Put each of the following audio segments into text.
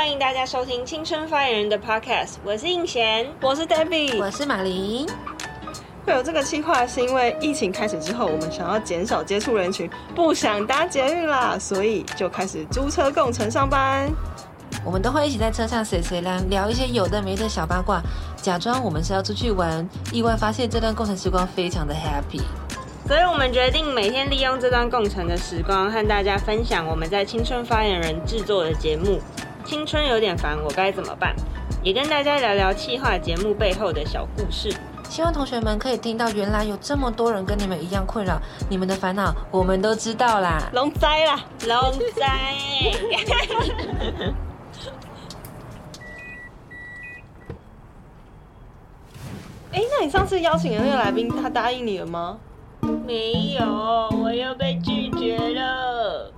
欢迎大家收听《青春发言人》的 Podcast，我是应贤，我是 Debbie，我是马琳。会有这个计划是因为疫情开始之后，我们想要减少接触人群，不想搭捷运啦，所以就开始租车共乘上班。我们都会一起在车上谁谁聊聊一些有的没的小八卦，假装我们是要出去玩，意外发现这段共乘时光非常的 happy。所以我们决定每天利用这段共乘的时光，和大家分享我们在青春发言人制作的节目《青春有点烦，我该怎么办》，也跟大家聊聊企划节目背后的小故事。希望同学们可以听到，原来有这么多人跟你们一样困扰，你们的烦恼我们都知道啦。龙灾啦，龙灾。哎，那你上次邀请的那个来宾，他答应你了吗？没有，我又被拒绝了。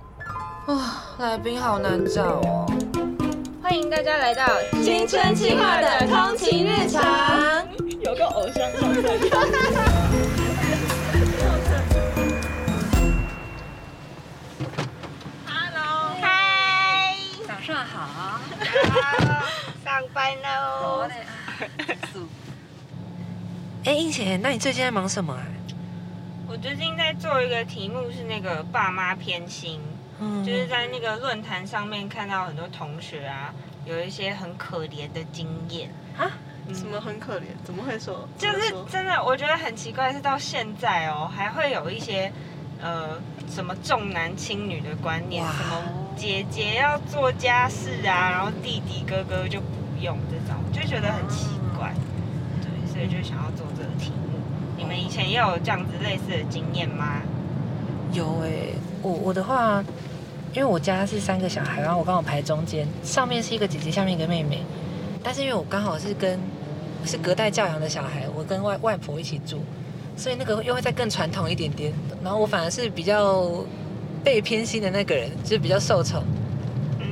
啊，来宾好难找哦。欢迎大家来到青春计划的通勤日常。有个偶像状态。Hello，嗨，早上好。上班喽。哎，英姐，那你最近在忙什么啊？我最近在做一个题目，是那个爸妈偏心，嗯，就是在那个论坛上面看到很多同学啊，有一些很可怜的经验啊。什么很可怜？怎么会说？就是真的，我觉得很奇怪，是到现在哦，还会有一些呃什么重男轻女的观念，什么姐姐要做家事啊，然后弟弟哥哥就不用这种，就觉得很奇怪。对，所以就想要做这个题目。你们以前也有这样子类似的经验吗？有哎，我我的话，因为我家是三个小孩，然后我刚好排中间，上面是一个姐姐，下面一个妹妹。但是因为我刚好是跟是隔代教养的小孩，我跟外外婆一起住，所以那个又会再更传统一点点。然后我反而是比较被偏心的那个人，就是比较受宠。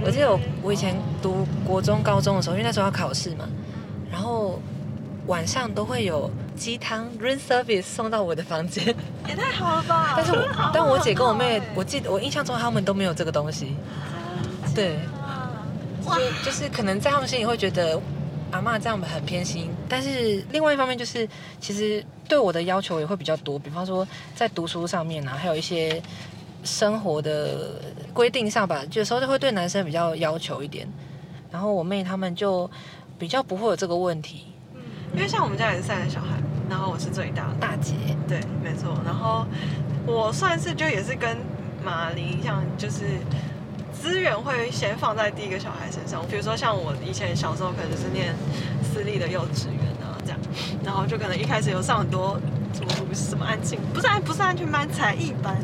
我记得我我以前读国中、高中的时候，因为那时候要考试嘛，然后晚上都会有鸡汤 room service 送到我的房间，也太好了吧！但是我但我姐跟我妹，我记得我印象中他们都没有这个东西，对。就就是可能在他们心里会觉得阿妈这样很偏心，但是另外一方面就是，其实对我的要求也会比较多，比方说在读书上面啊，还有一些生活的规定上吧，有时候就会对男生比较要求一点。然后我妹他们就比较不会有这个问题，因为像我们家也是三个小孩，然后我是最大的大姐，对，没错。然后我算是就也是跟马林一样，就是。资源会先放在第一个小孩身上，比如说像我以前小时候可能就是念私立的幼稚园啊，这样，然后就可能一开始有上很多什么什么安静，不是安不是安全班，才艺班，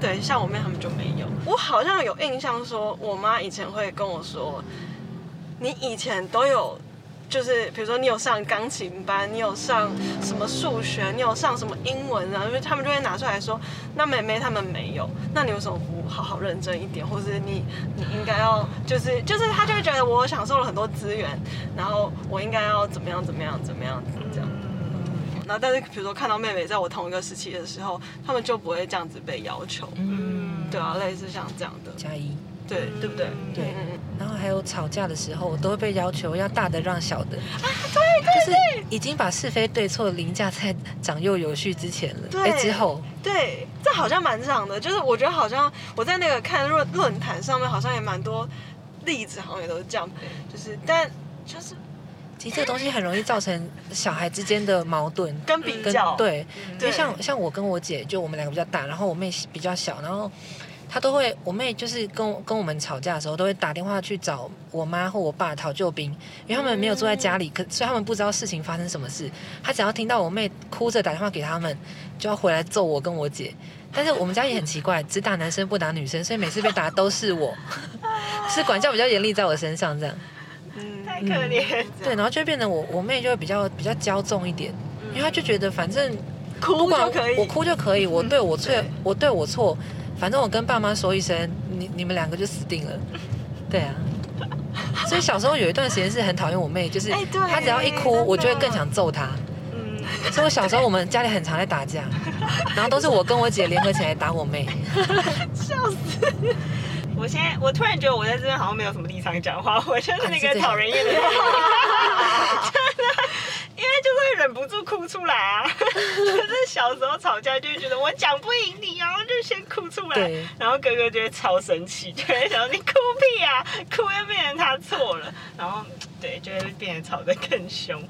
对，像我妹他们就没有。我好像有印象说，我妈以前会跟我说，你以前都有。就是比如说你有上钢琴班，你有上什么数学，你有上什么英文啊？因为他们就会拿出来说，那妹妹他们没有，那你为什么不好好认真一点？或者你你应该要就是就是他就会觉得我享受了很多资源，然后我应该要怎么样怎么样怎么样这样。然后但是比如说看到妹妹在我同一个时期的时候，他们就不会这样子被要求。嗯，对啊，类似像这样的。加一。对，对不对？对，然后还有吵架的时候，我都会被要求要大的让小的。啊，对对就是已经把是非对错凌驾在长幼有序之前了。对，之后，对，这好像蛮长的。就是我觉得好像我在那个看论论坛上面，好像也蛮多例子，好像也都是这样。就是，但就是，其实这个东西很容易造成小孩之间的矛盾跟比较。对，因为像像我跟我姐，就我们两个比较大，然后我妹比较小，然后。他都会，我妹就是跟跟我们吵架的时候，都会打电话去找我妈或我爸讨救兵，因为他们没有住在家里，可所以他们不知道事情发生什么事。他只要听到我妹哭着打电话给他们，就要回来揍我跟我姐。但是我们家也很奇怪，只打男生不打女生，所以每次被打都是我，是管教比较严厉在我身上这样。嗯，太可怜。对，然后就变得我我妹就会比较比较骄纵一点，因为她就觉得反正哭就可以，我哭就可以，我对我错，我对我错。反正我跟爸妈说一声，你你们两个就死定了，对啊。所以小时候有一段时间是很讨厌我妹，就是她只要一哭，我就会更想揍她。嗯。所以我小时候我们家里很常在打架，然后都是我跟我姐联合起来打我妹。笑死。我现在我突然觉得我在这边好像没有什么立场讲话，我就是那个讨人厌的就是会忍不住哭出来啊。就是小时候吵架就会觉得我讲不赢你，然后就先哭出来，然后哥哥就会超生气，就会想说你哭屁啊，哭又变成他错了，然后对就会变得吵得更凶。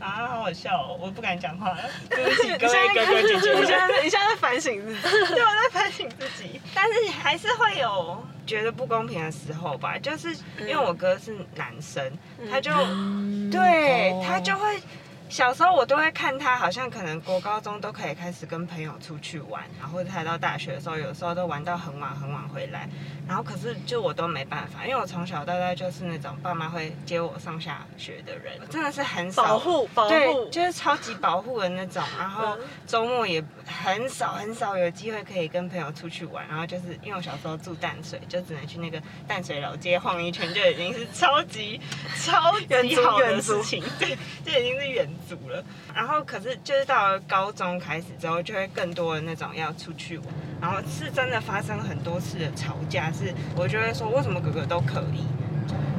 啊，好好笑哦！我不敢讲话了，对不起各位哥哥姐姐们。你现在你现在在反省自己，对，我在反省自己，但是还是会有觉得不公平的时候吧。就是因为我哥是男生，他就、嗯对哦他就会。小时候我都会看他，好像可能国高中都可以开始跟朋友出去玩，然后他到大学的时候，有时候都玩到很晚很晚回来，然后可是就我都没办法，因为我从小到大就是那种爸妈会接我上下学的人，真的是很少保护保对，护，就是超级保护的那种。然后嗯周末也很少很少有机会可以跟朋友出去玩。然后就是因为我小时候住淡水，就只能去那个淡水老街晃一圈，就已经是超级超级好的事情。对，就已经是远足了。然后可是就是到了高中开始之后，就会更多的那种要出去玩。然后是真的发生很多次的吵架，是我就会说为什么哥哥都可以，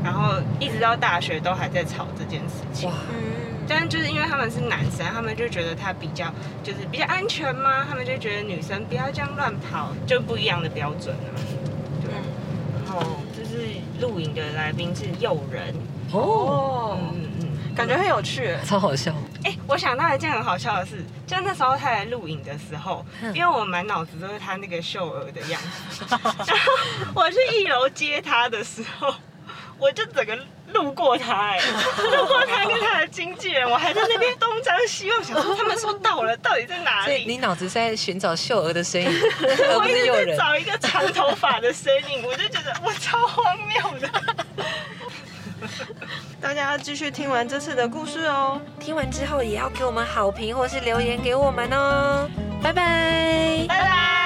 然后一直到大学都还在吵这件事情。嗯，但就是因为他们是男生，他们就觉得他比较就是比较安全嘛？他们就觉得女生不要这样乱跑，就不一样的标准啊。对，然后就是录影的来宾是诱人，哦，感觉很有趣，超好笑。哎、我想到一件很好笑的事，就那时候他来录影的时候，嗯因为我满脑子都是他那个秀儿的样子，然后我去一楼接他的时候，我就整个路过他、哎，路过他跟他的经纪人，我还在那边东张西望，想说他们说到了，到底在哪里你里？脑子是在寻找秀儿的身影，而我一直在。找一个长头发的身影，我就觉得我超荒谬的。大家要继续听完这次的故事哦。听完之后也要给我们好评或是留言给我们哦。拜拜。拜拜。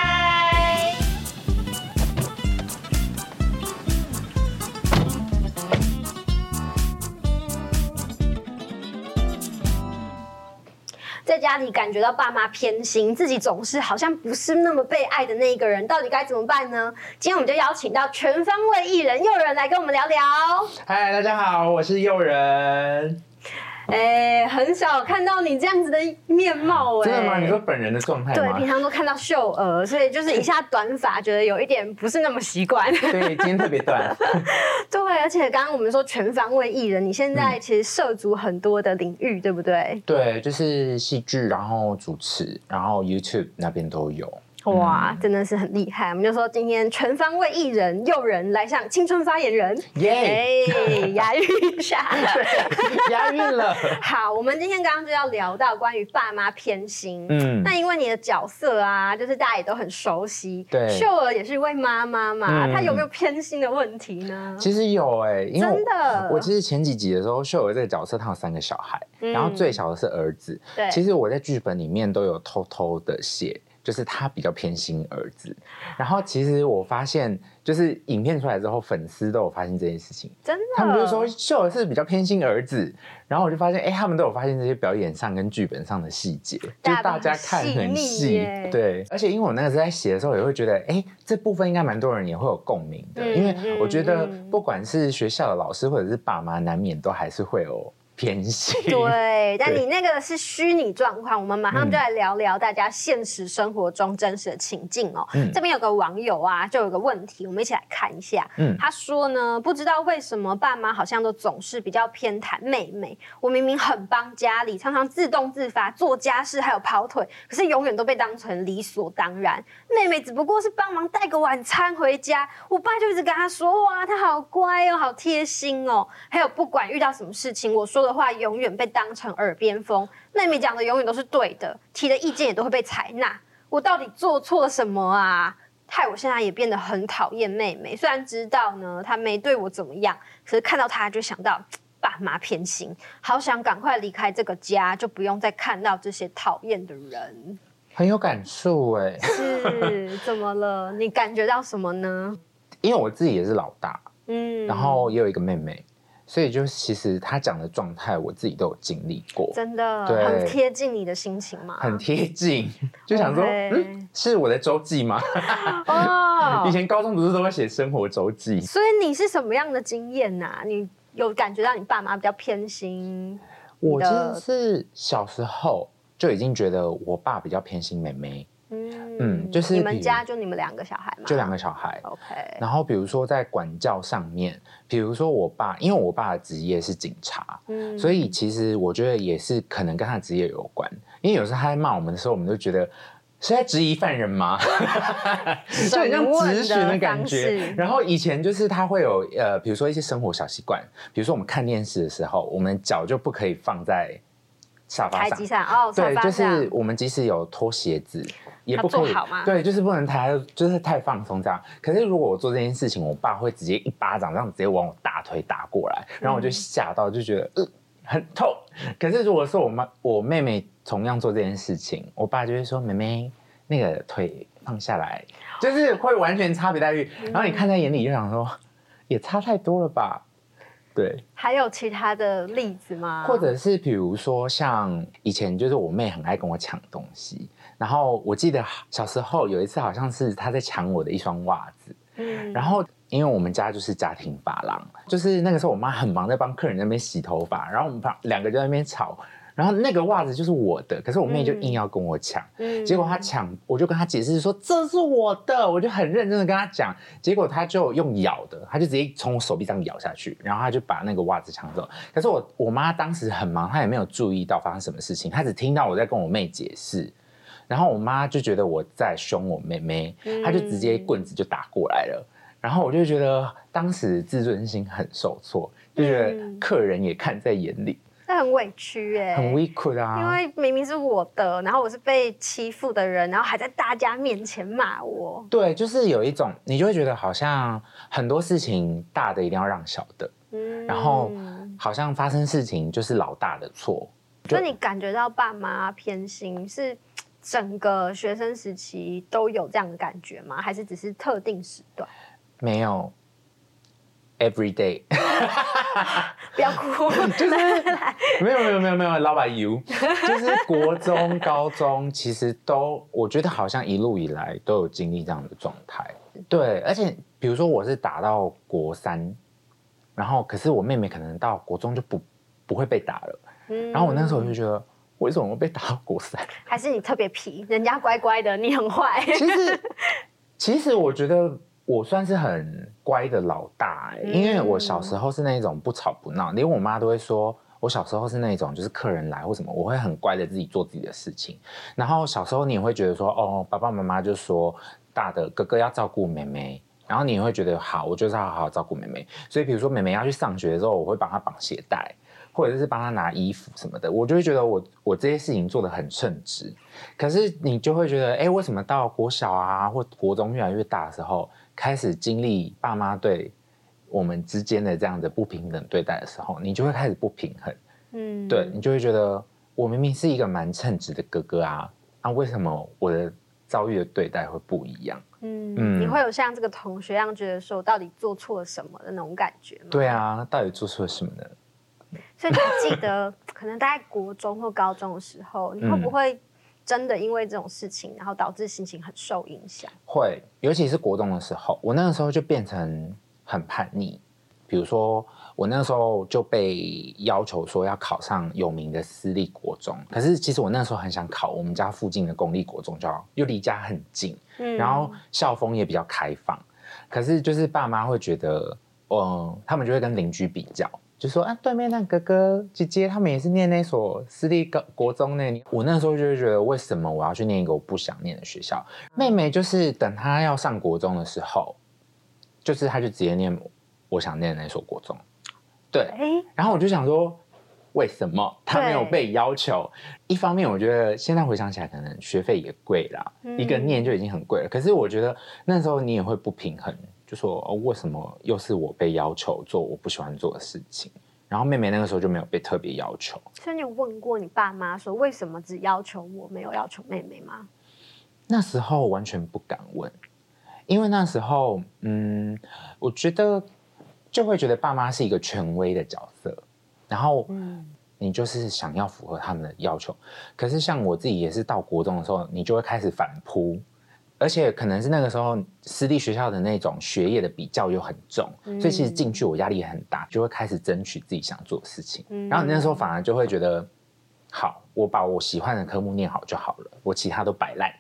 家里感觉到爸妈偏心，自己总是好像不是那么被爱的那一个人，到底该怎么办呢？今天我们就邀请到全方位艺人诱人来跟我们聊聊。嗨，大家好，我是诱人。哎，很少看到你这样子的面貌哎。真的吗？你说本人的状态对，平？常都看到秀娥，所以就是一下短发，觉得有一点不是那么习惯。对，今天特别短。对，而且刚刚我们说全方位艺人，你现嗯在其实涉足很多的领域，对不对？对，就是戏剧，然后主持，然后 YouTube 那边都有。哇，真的是很厉害！我们就说今天全方位艺人诱人来向青春发言人，耶、哎，押韵一下。押韵了。好，我们今天刚刚就要聊到关于爸妈偏心。嗯，那因为你的角色啊，就是大家也都很熟悉。对秀儿也是一位妈妈嘛，嗯她有没有偏心的问题呢？其实有哎、因为真的我其实前几集的时候，秀儿这个角色她有三个小孩，嗯然后最小的是儿子。对，其实我在剧本里面都有偷偷的写，就是他比较偏心儿子。然后其实我发现，就是影片出来之后，粉丝都有发现这件事情。真的，他们就说秀儿是比较偏心儿子，然后我就发现，哎、他们都有发现这些表演上跟剧本上的细节，就是大家看很细对。而且因为我那个时候在写的时候，也会觉得，哎、这部分应该蛮多人也会有共鸣的，嗯因为我觉得嗯不管是学校的老师或者是爸妈，难免都还是会有偏心。对，但你那个是虚拟状况，我们马上嗯就来聊聊大家现实生活中真实的情境哦。嗯这边有个网友啊，就有个问题，我们一起来看一下。嗯他说呢，不知道为什么爸妈好像都总是比较偏袒妹妹。我明明很帮家里，常常自动自发做家事，还有跑腿，可是永远都被当成理所当然。妹妹只不过是帮忙带个晚餐回家，我爸就一直跟他说：“哇，他好乖哦，好贴心哦。”还有不管遇到什么事情，我说的话永远被当成耳边风，妹妹讲的永远都是对的，提的意见也都会被采纳。我到底做错了什么啊？害我现在也变得很讨厌妹妹。虽然知道呢，她没对我怎么样，可是看到她就想到爸妈偏心，好想赶快离开这个家，就不用再看到这些讨厌的人。很有感触哎，是怎么了？你感觉到什么呢？因为我自己也是老大，嗯，然后也有一个妹妹，所以就其实他讲的状态，我自己都有经历过。真的对很贴近你的心情嘛？很贴近，就想说，嗯，是我的周记吗？以前高中不是都会写生活周记？所以你是什么样的经验呐、你有感觉到你爸妈比较偏心？我其实是小时候就已经觉得我爸比较偏心妹妹，嗯嗯就是你们家就你们两个小孩吗？就两个小孩。OK，然后比如说在管教上面，比如说我爸，因为我爸的职业是警察，嗯所以其实我觉得也是可能跟他的职业有关。因为有时候他在骂我们的时候，我们就觉得是在质疑犯人吗？就很像质询的感觉。然后以前就是他会有呃，比如说一些生活小习惯，比如说我们看电视的时候，我们脚就不可以放在沙发上哦，对，就是我们即使有脱鞋子，也不可以对，就是不能太，就是太放松这样。可是如果我做这件事情，我爸会直接一巴掌这样直接往我大腿打过来，然后我就吓到，就觉得呃很痛。可是如果是我妈我妹妹同样做这件事情，我爸就会说妹妹那个腿放下来，就是会完全差别待遇。然后你看在眼里就想说，也差太多了吧？对。还有其他的例子吗？或者是比如说像以前就是我妹很爱跟我抢东西，然后我记得小时候有一次好像是她在抢我的一双袜子，嗯然后因为我们家就是家庭发廊，就是那个时候我妈很忙在帮客人那边洗头发，然后我们旁两个就在那边吵。然后那个袜子就是我的，可是我妹就硬要跟我抢，嗯。结果她抢，我就跟她解释说这是我的，我就很认真的跟她讲，结果她就用咬的，她就直接从我手臂上咬下去，然后她就把那个袜子抢走。可是我我妈当时很忙，她也没有注意到发生什么事情，她只听到我在跟我妹解释，然后我妈就觉得我在凶我妹妹，她就直接棍子就打过来了。然后我就觉得当时自尊心很受挫，就觉得嗯。客人也看在眼里，那很委屈哎、很委屈啊。因为明明是我的，然后我是被欺负的人，然后还在大家面前骂我。对，就是有一种你就会觉得好像很多事情大的一定要让小的，嗯然后好像发生事情就是老大的错。就你感觉到爸妈偏心，是整个学生时期都有这样的感觉吗？还是只是特定时段？没有，every day，不要哭，就是没有没有没有没有，老板 you，就是国中、高中其实都，我觉得好像一路以来都有经历这样的状态。对，而且比如说我是打到国三，然后可是我妹妹可能到国中就不不会被打了，嗯然后我那时候就觉得，为什么我被打到国三？还是你特别皮，人家乖乖的，你很坏。其实，其实我觉得我算是很乖的老大、欸，因为我小时候是那种不吵不闹，连我妈都会说。我小时候是那种，就是客人来或什么，我会很乖的自己做自己的事情。然后小时候你也会觉得说，哦，爸爸妈妈就说大的哥哥要照顾妹妹，然后你也会觉得好，我就是要好好照顾妹妹。所以比如说妹妹要去上学的时候，我会帮她绑鞋带，或者是帮她拿衣服什么的，我就会觉得我我这些事情做的很称职。可是你就会觉得，哎，为什么到国小啊或国中越来越大的时候，开始经历爸妈对我们之间的这样的不平等对待的时候，你就会开始不平衡。嗯，对你就会觉得，我明明是一个蛮称职的哥哥啊，啊，为什么我的遭遇的对待会不一样？嗯，嗯你会有像这个同学一样觉得说，我到底做错了什么的那种感觉吗？对啊，到底做错了什么呢？所以你记得，可能大概国中或高中的时候，你会不会真的因为这种事情，然后导致心情很受影响？会，尤其是国中的时候，我那个时候就变成很叛逆。比如说，我那个时候就被要求说要考上有名的私立国中，可是其实我那时候很想考我们家附近的公立国中，就又离家很近，嗯然后校风也比较开放。可是就是爸妈会觉得，嗯，他们就会跟邻居比较，就说啊，对面那哥哥姐姐他们也是念那所私立高国中呢。我那时候就会觉得，为什么我要去念一个我不想念的学校？妹妹就是等她要上国中的时候，就是她就直接念我想念的那所国中。对，哎，然后我就想说，为什么他没有被要求？一方面，我觉得现在回想起来，可能学费也贵啦，嗯一个念就已经很贵了。可是我觉得那时候你也会不平衡，就说、哦、为什么又是我被要求做我不喜欢做的事情？然后妹妹那个时候就没有被特别要求。所以你有问过你爸妈说，为什么只要求我，没有要求妹妹吗？那时候完全不敢问，因为那时候，嗯，我觉得就会觉得爸妈是一个权威的角色，然后，嗯你就是想要符合他们的要求。可是像我自己也是到国中的时候，你就会开始反扑，而且可能是那个时候私立学校的那种学业的比较又很重，所以其实进去我压力也很大，就会开始争取自己想做的事情。然后你那时候反而就会觉得，好，我把我喜欢的科目念好就好了，我其他都摆烂。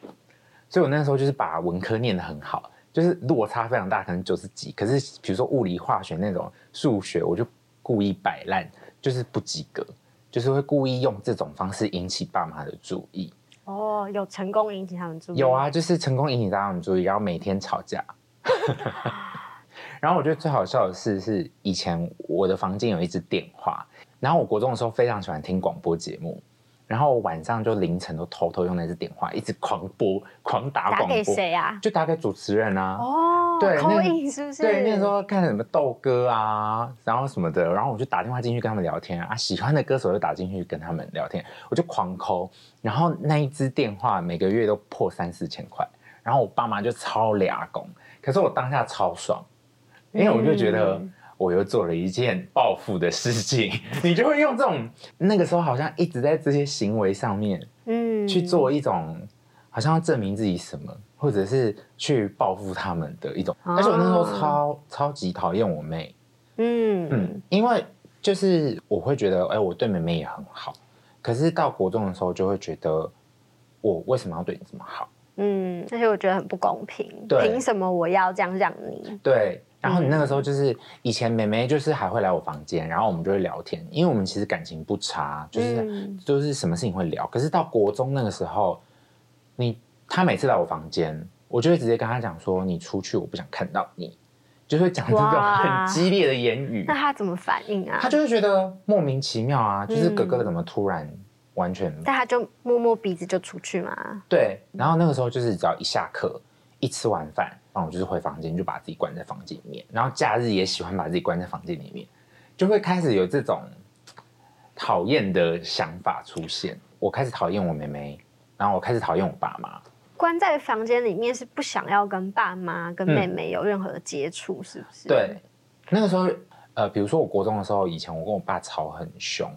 所以我那时候就是把文科念得很好，就是落差非常大，可能九十几。可是比如说物理、化学那种数学，我就故意摆烂，就是不及格，就是会故意用这种方式引起爸妈的注意。哦，有成功引起他们注意？有啊，就是成功引起他们注意，然后每天吵架。然后我觉得最好笑的事，是以前我的房间有一只电话，然后我国中的时候非常喜欢听广播节目，然后晚上就凌晨都偷偷用那支电话一直狂拨、狂打广播。打给谁啊？就打给主持人啊。哦，对，口音是不是？对，那时候看什么豆哥啊，然后什么的，然后我就打电话进去跟他们聊天啊，喜欢的歌手就打进去跟他们聊天，我就狂抠，然后那一支电话每个月都破三四千块，然后我爸妈就超俩工，可是我当下超爽，因为我就觉得我又做了一件报复的事情，你就会用这种那个时候好像一直在这些行为上面，嗯，去做一种好像要证明自己什么。或者是去报复他们的一种，而且我那时候超超级讨厌我妹，嗯。嗯，因为就是我会觉得，哎，我对妹妹也很好，可是到国中的时候就会觉得，我为什么要对你这么好？嗯，而且我觉得很不公平，凭什么我要这样让你？对，然后你那个时候就是以前妹妹就是还会来我房间，然后我们就会聊天，因为我们其实感情不差，就是就是什么事情会聊，可是到国中那个时候，你。她每次来我房间，我就会直接跟她讲说：“你出去，我不想看到你。”就会讲这种很激烈的言语。那她怎么反应啊？她就会觉得莫名其妙啊，就是哥哥怎么突然完全……但他就摸摸鼻子就出去嘛。对，然后那个时候就是只要一下课，一吃完饭，然后我就是回房间，就把自己关在房间里面。然后假日也喜欢把自己关在房间里面，就会开始有这种讨厌的想法出现。我开始讨厌我妹妹，然后我开始讨厌我爸妈。关在房间里面是不想要跟爸妈、跟妹妹有任何的接触，是不是？对，那个时候，呃，比如说我国中的时候，以前我跟我爸吵很凶，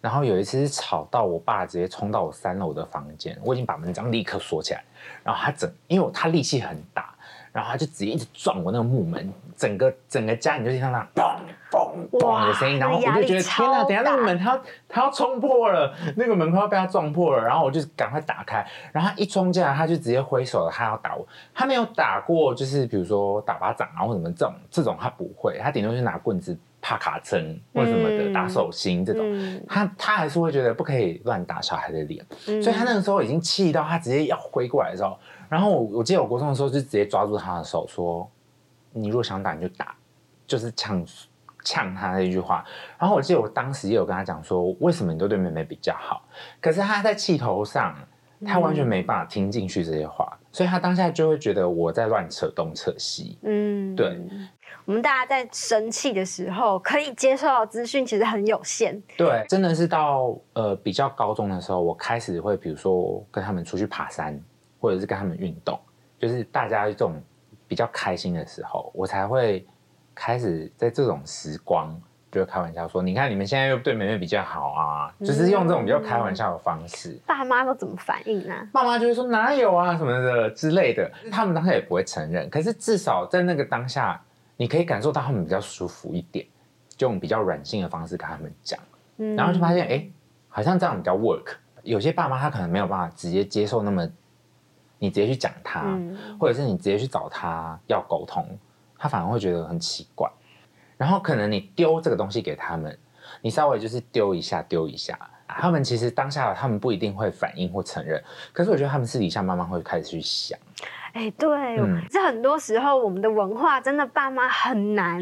然后有一次是吵到我爸直接冲到我三楼的房间，我已经把门这样立刻锁起来，然后他整，因为他力气很大。然后他就直接一直撞我那个木门，整个整个家你就听到那嘣嘣嘣的声音，然后我就觉得天哪，等下那个门他他要冲破了，那个门快要被他撞破了，然后我就赶快打开，然后他一冲进来他就直接挥手了，他要打我，他没有打过，就是比如说打巴掌啊或什么这种这种他不会，他顶多就拿棍子帕卡针或什么的打手心这种，他他还是会觉得不可以乱打小孩的脸，所以他那个时候已经气到他直接要挥过来的时候。然后我我记得我国中的时候就直接抓住他的手说：“你如果想打你就打，就是呛呛他那一句话。”然后我记得我当时也有跟他讲说：“为什么你都对妹妹比较好？”可是他在气头上，他完全没办法听进去这些话，所以他当下就会觉得我在乱扯东扯西。嗯，对。我们大家在生气的时候，可以接受到资讯其实很有限。对，真的是到呃比较高中的时候，我开始会比如说跟他们出去爬山。或者是跟他们运动，就是大家这种比较开心的时候，我才会开始在这种时光就开玩笑说：“你看你们现在又对妹妹比较好啊！”就是用这种比较开玩笑的方式。爸妈都怎么反应呢？爸妈就会说：“哪有啊什么的之类的。”他们当下也不会承认，可是至少在那个当下，你可以感受到他们比较舒服一点，就用比较软性的方式跟他们讲，然后就发现哎，好像这样比较 work。有些爸妈他可能没有办法直接接受那么。你直接去讲他，或者是你直接去找他要沟通，他反而会觉得很奇怪。然后可能你丢这个东西给他们，你稍微就是丢一下丢一下，他们其实当下他们不一定会反应或承认。可是我觉得他们私底下慢慢会开始去想。哎，对，这很多时候我们的文化真的爸妈很难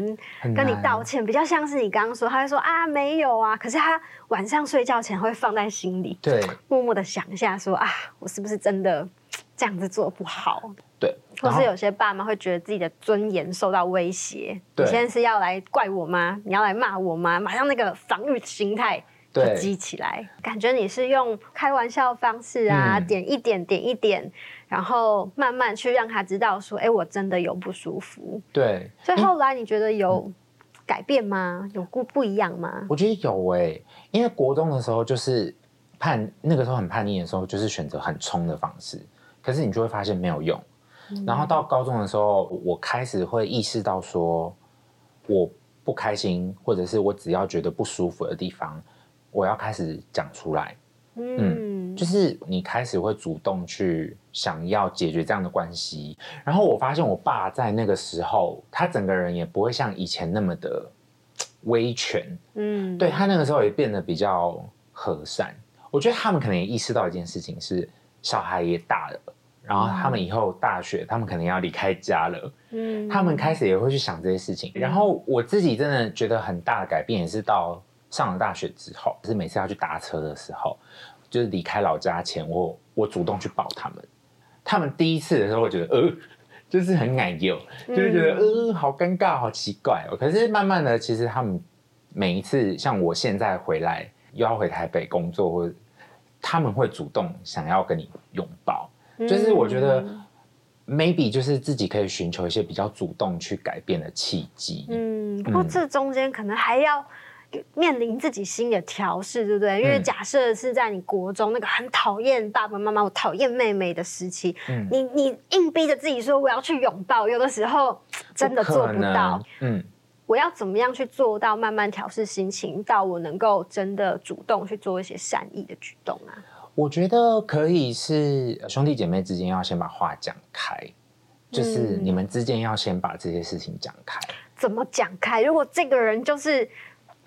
跟你道歉，比较像是你刚刚说，他会说啊没有啊，可是他晚上睡觉前会放在心里，对，默默的想一下说啊，我是不是真的。这样子做不好，对，或是有些爸妈会觉得自己的尊严受到威胁。你现在是要来怪我吗？你要来骂我吗？马上那个防御心态就激起来，感觉你是用开玩笑方式啊，点一点，点一点，然后慢慢去让他知道说，哎，我真的有不舒服。对，所以后来你觉得有改变吗？有不不一样吗？我觉得有诶，因为国中的时候就是叛，那个时候很叛逆的时候，就是选择很冲的方式。可是你就会发现没有用，然后到高中的时候，我开始会意识到说，我不开心，或者是我只要觉得不舒服的地方，我要开始讲出来。嗯，就是你开始会主动去想要解决这样的关系。然后我发现我爸在那个时候，他整个人也不会像以前那么的威权。嗯，对他那个时候也变得比较和善。我觉得他们可能也意识到一件事情是，小孩也大了，然后他们以后大学，他们可能要离开家了，嗯他们开始也会去想这些事情。然后我自己真的觉得很大的改变，也是到上了大学之后，就是每次要去搭车的时候，就是离开老家前，我我主动去抱他们。他们第一次的时候，我觉得呃，就是很奶油，就是觉得呃好尴尬，好奇怪哦。可是慢慢的，其实他们每一次，像我现在回来又要回台北工作，或者他们会主动想要跟你拥抱，就是我觉得 maybe 就是自己可以寻求一些比较主动去改变的契机。嗯，不过这中间可能还要面临自己新的调试，对不对？因为嗯假设是在你国中那个很讨厌爸爸妈妈、我讨厌妹妹的时期，嗯你你硬逼着自己说我要去拥抱，有的时候真的做不到。。嗯，我要怎么样去做到慢慢调试心情，到我能够真的主动去做一些善意的举动啊？我觉得可以是呃兄弟姐妹之间要先把话讲开，就是嗯你们之间要先把这些事情讲开。怎么讲开？如果这个人就是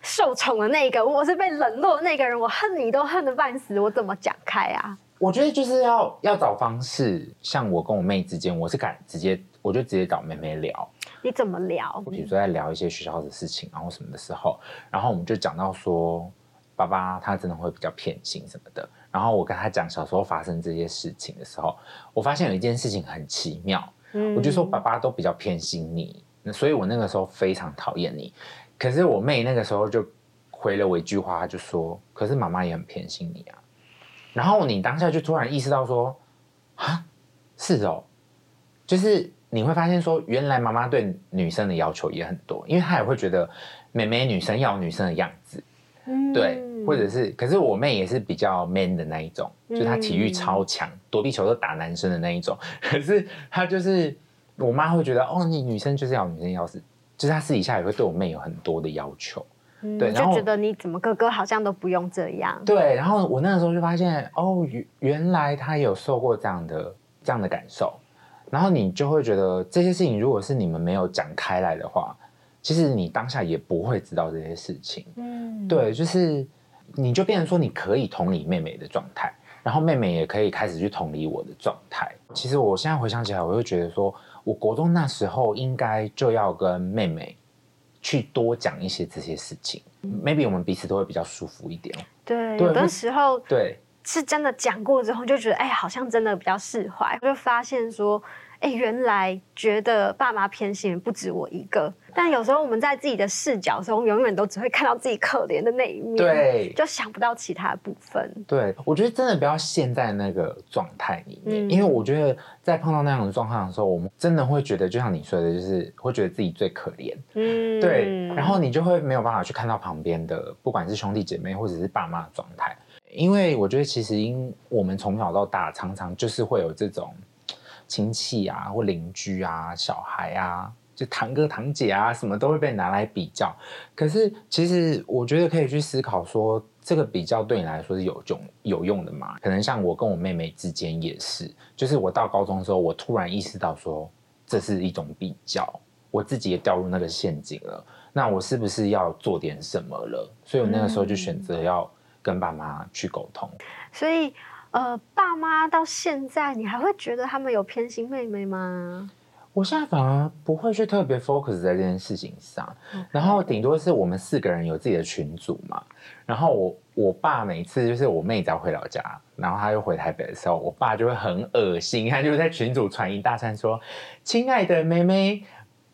受宠的那个，我是被冷落的那个人，我恨你都恨得半死，我怎么讲开啊？我觉得就是要要找方式，像我跟我妹之间，我是敢直接，我就直接找妹妹聊，你怎么聊？比如说在聊一些学校的事情，然后什么的时候，然后我们就讲到说，爸爸他真的会比较偏心什么的，然后我跟他讲小时候发生这些事情的时候，我发现有一件事情很奇妙，嗯我就说爸爸都比较偏心你，那所以我那个时候非常讨厌你。可是我妹那个时候就回了我一句话，她就说：“可是妈妈也很偏心你啊。”然后你当下就突然意识到说：“啊，是哦，就是你会发现说，原来妈妈对女生的要求也很多，因为她也会觉得妹妹女生要女生的样子，嗯对，或者是，可是我妹也是比较 man 的那一种，就是她体育超强，躲避球都打男生的那一种。可是她就是我妈会觉得，哦，你女生就是要女生要是，就是她私底下也会对我妹有很多的要求。对然后觉得你怎么哥哥好像都不用这样。对，然后我那个时候就发现，哦，原原来她有受过这样的这样的感受，然后你就会觉得这些事情，如果是你们没有讲开来的话，其实你当下也不会知道这些事情。嗯，对，就是你就变成说你可以同理妹妹的状态，然后妹妹也可以开始去同理我的状态。其实我现在回想起来，我会觉得说，我国中那时候应该就要跟妹妹去多讲一些这些事情，maybe 我们彼此都会比较舒服一点。对，有的时候对，是真的讲过之后，就觉得哎，好像真的比较释怀，就发现说，哎，原来觉得爸妈偏心不止我一个。但有时候我们在自己的视角中，永远都只会看到自己可怜的那一面，对就想不到其他的部分。对，我觉得真的不要陷在那个状态里面，嗯因为我觉得在碰到那样的状况的时候，我们真的会觉得，就像你说的，就是会觉得自己最可怜。嗯，对，然后你就会没有办法去看到旁边的，不管是兄弟姐妹或者是爸妈的状态，因为我觉得其实因我们从小到大，常常就是会有这种亲戚啊或邻居啊、小孩啊，就堂哥堂姐啊，什么都会被拿来比较。可是其实我觉得可以去思考说，这个比较对你来说是有用有用的吗？可能像我跟我妹妹之间也是，就是我到高中的时候，我突然意识到说，这是一种比较。我自己也掉入那个陷阱了，那我是不是要做点什么了？所以我那个时候就选择要跟爸妈去沟通。所以呃，爸妈到现在，你还会觉得他们有偏心妹妹吗？我现在反而不会去特别 focus 在这件事情上，然后顶多是我们四个人有自己的群组嘛。然后我我爸每次就是我妹只要回老家，然后他又回台北的时候，我爸就会很恶心，他就在群组传一大串说：“亲爱的妹妹。”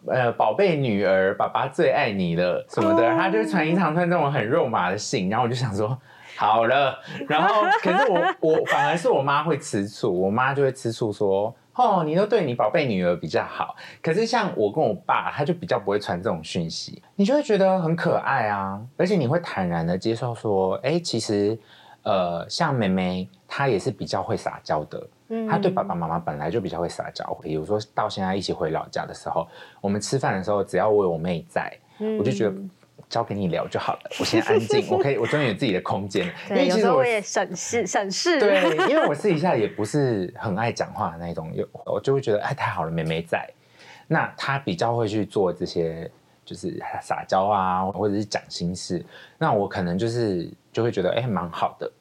呃，宝贝女儿，爸爸最爱你了什么的，哦他就传一长串这种很肉麻的信，然后我就想说，好了，然后可是我我反而是我妈会吃醋，我妈就会吃醋说，哦，你都对你宝贝女儿比较好，可是像我跟我爸，他就比较不会传这种讯息，你就会觉得很可爱啊，而且你会坦然的接受说，哎，其实呃，像妹妹她也是比较会撒娇的。嗯。她对爸爸妈妈本来就比较会撒娇，比如说到现在一起回老家的时候，我们吃饭的时候，只要我有我妹在，我就觉得交给你聊就好了，我先安静，我可以，我终于有自己的空间。因为其实我时候我也省事省事。对，因为我私底下也不是很爱讲话的那种，有我就会觉得哎太好了，妹妹在，那她比较会去做这些，就是撒娇啊，或者是讲心事，那我可能就是就会觉得哎蛮好的，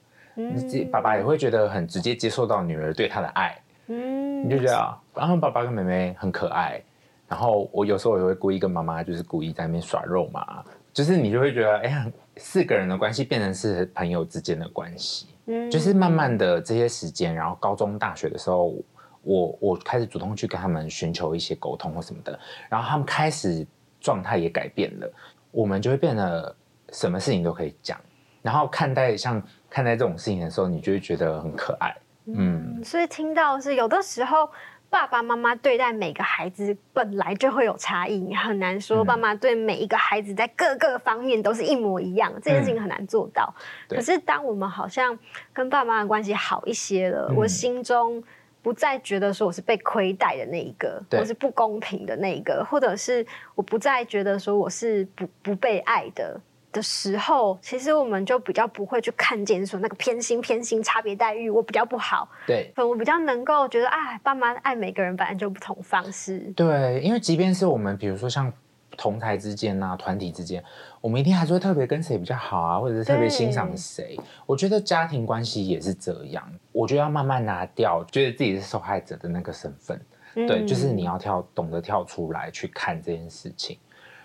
自己爸爸也会觉得很直接接受到女儿对他的爱，嗯你就觉得啊，然后爸爸跟妹妹很可爱，然后我有时候也会故意跟妈妈就是故意在那边耍肉嘛，就是你就会觉得哎呀，四个人的关系变成是朋友之间的关系。嗯就是慢慢的这些时间，然后高中、大学的时候，我我开始主动去跟他们寻求一些沟通或什么的，然后他们开始状态也改变了，我们就会变得什么事情都可以讲，然后看待像看待这种事情的时候，你就会觉得很可爱，嗯，所以听到是有的时候。爸爸妈妈对待每个孩子本来就会有差异，你很难说嗯爸妈对每一个孩子在各个方面都是一模一样，这件事情很难做到。嗯可是当我们好像跟爸妈的关系好一些了，嗯我心中不再觉得说我是被亏待的那一个，对或是不公平的那一个，或者是我不再觉得说我是不不被爱的。的时候，其实我们就比较不会去看见说那个偏心、偏心、差别待遇，我比较不好，对我比较能够觉得，哎，爸妈爱每个人本来就不同方式。对，因为即便是我们比如说像同台之间啊、团体之间，我们一定还是会特别跟谁比较好啊，或者是特别欣赏谁。我觉得家庭关系也是这样，我觉得要慢慢拿掉觉得自己是受害者的那个身份。对，就是你要跳，懂得跳出来去看这件事情，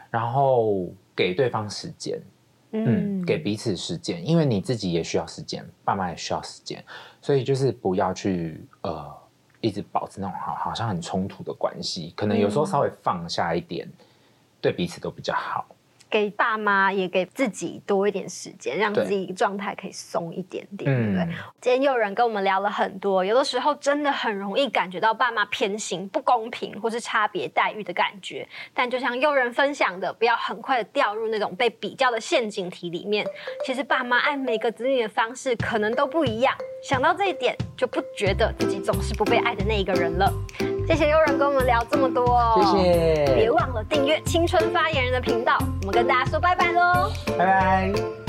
然后给对方时间，嗯，给彼此时间，因为你自己也需要时间，爸妈也需要时间，所以就是不要去呃一直保持那种好好像很冲突的关系，可能有时候稍微放下一点，对彼此都比较好。给爸妈也给自己多一点时间，让自己状态可以松一点点，对不对？嗯，今天又有人跟我们聊了很多，有的时候真的很容易感觉到爸妈偏心、不公平或是差别待遇的感觉。但就像诱人分享的，不要很快的掉入那种被比较的陷阱题里面。其实爸妈爱每个子女的方式可能都不一样，想到这一点，就不觉得自己总是不被爱的那一个人了。谢谢悠人跟我们聊这么多哦，谢谢，别忘了订阅青春发言人的频道。我们跟大家说拜拜喽。拜拜。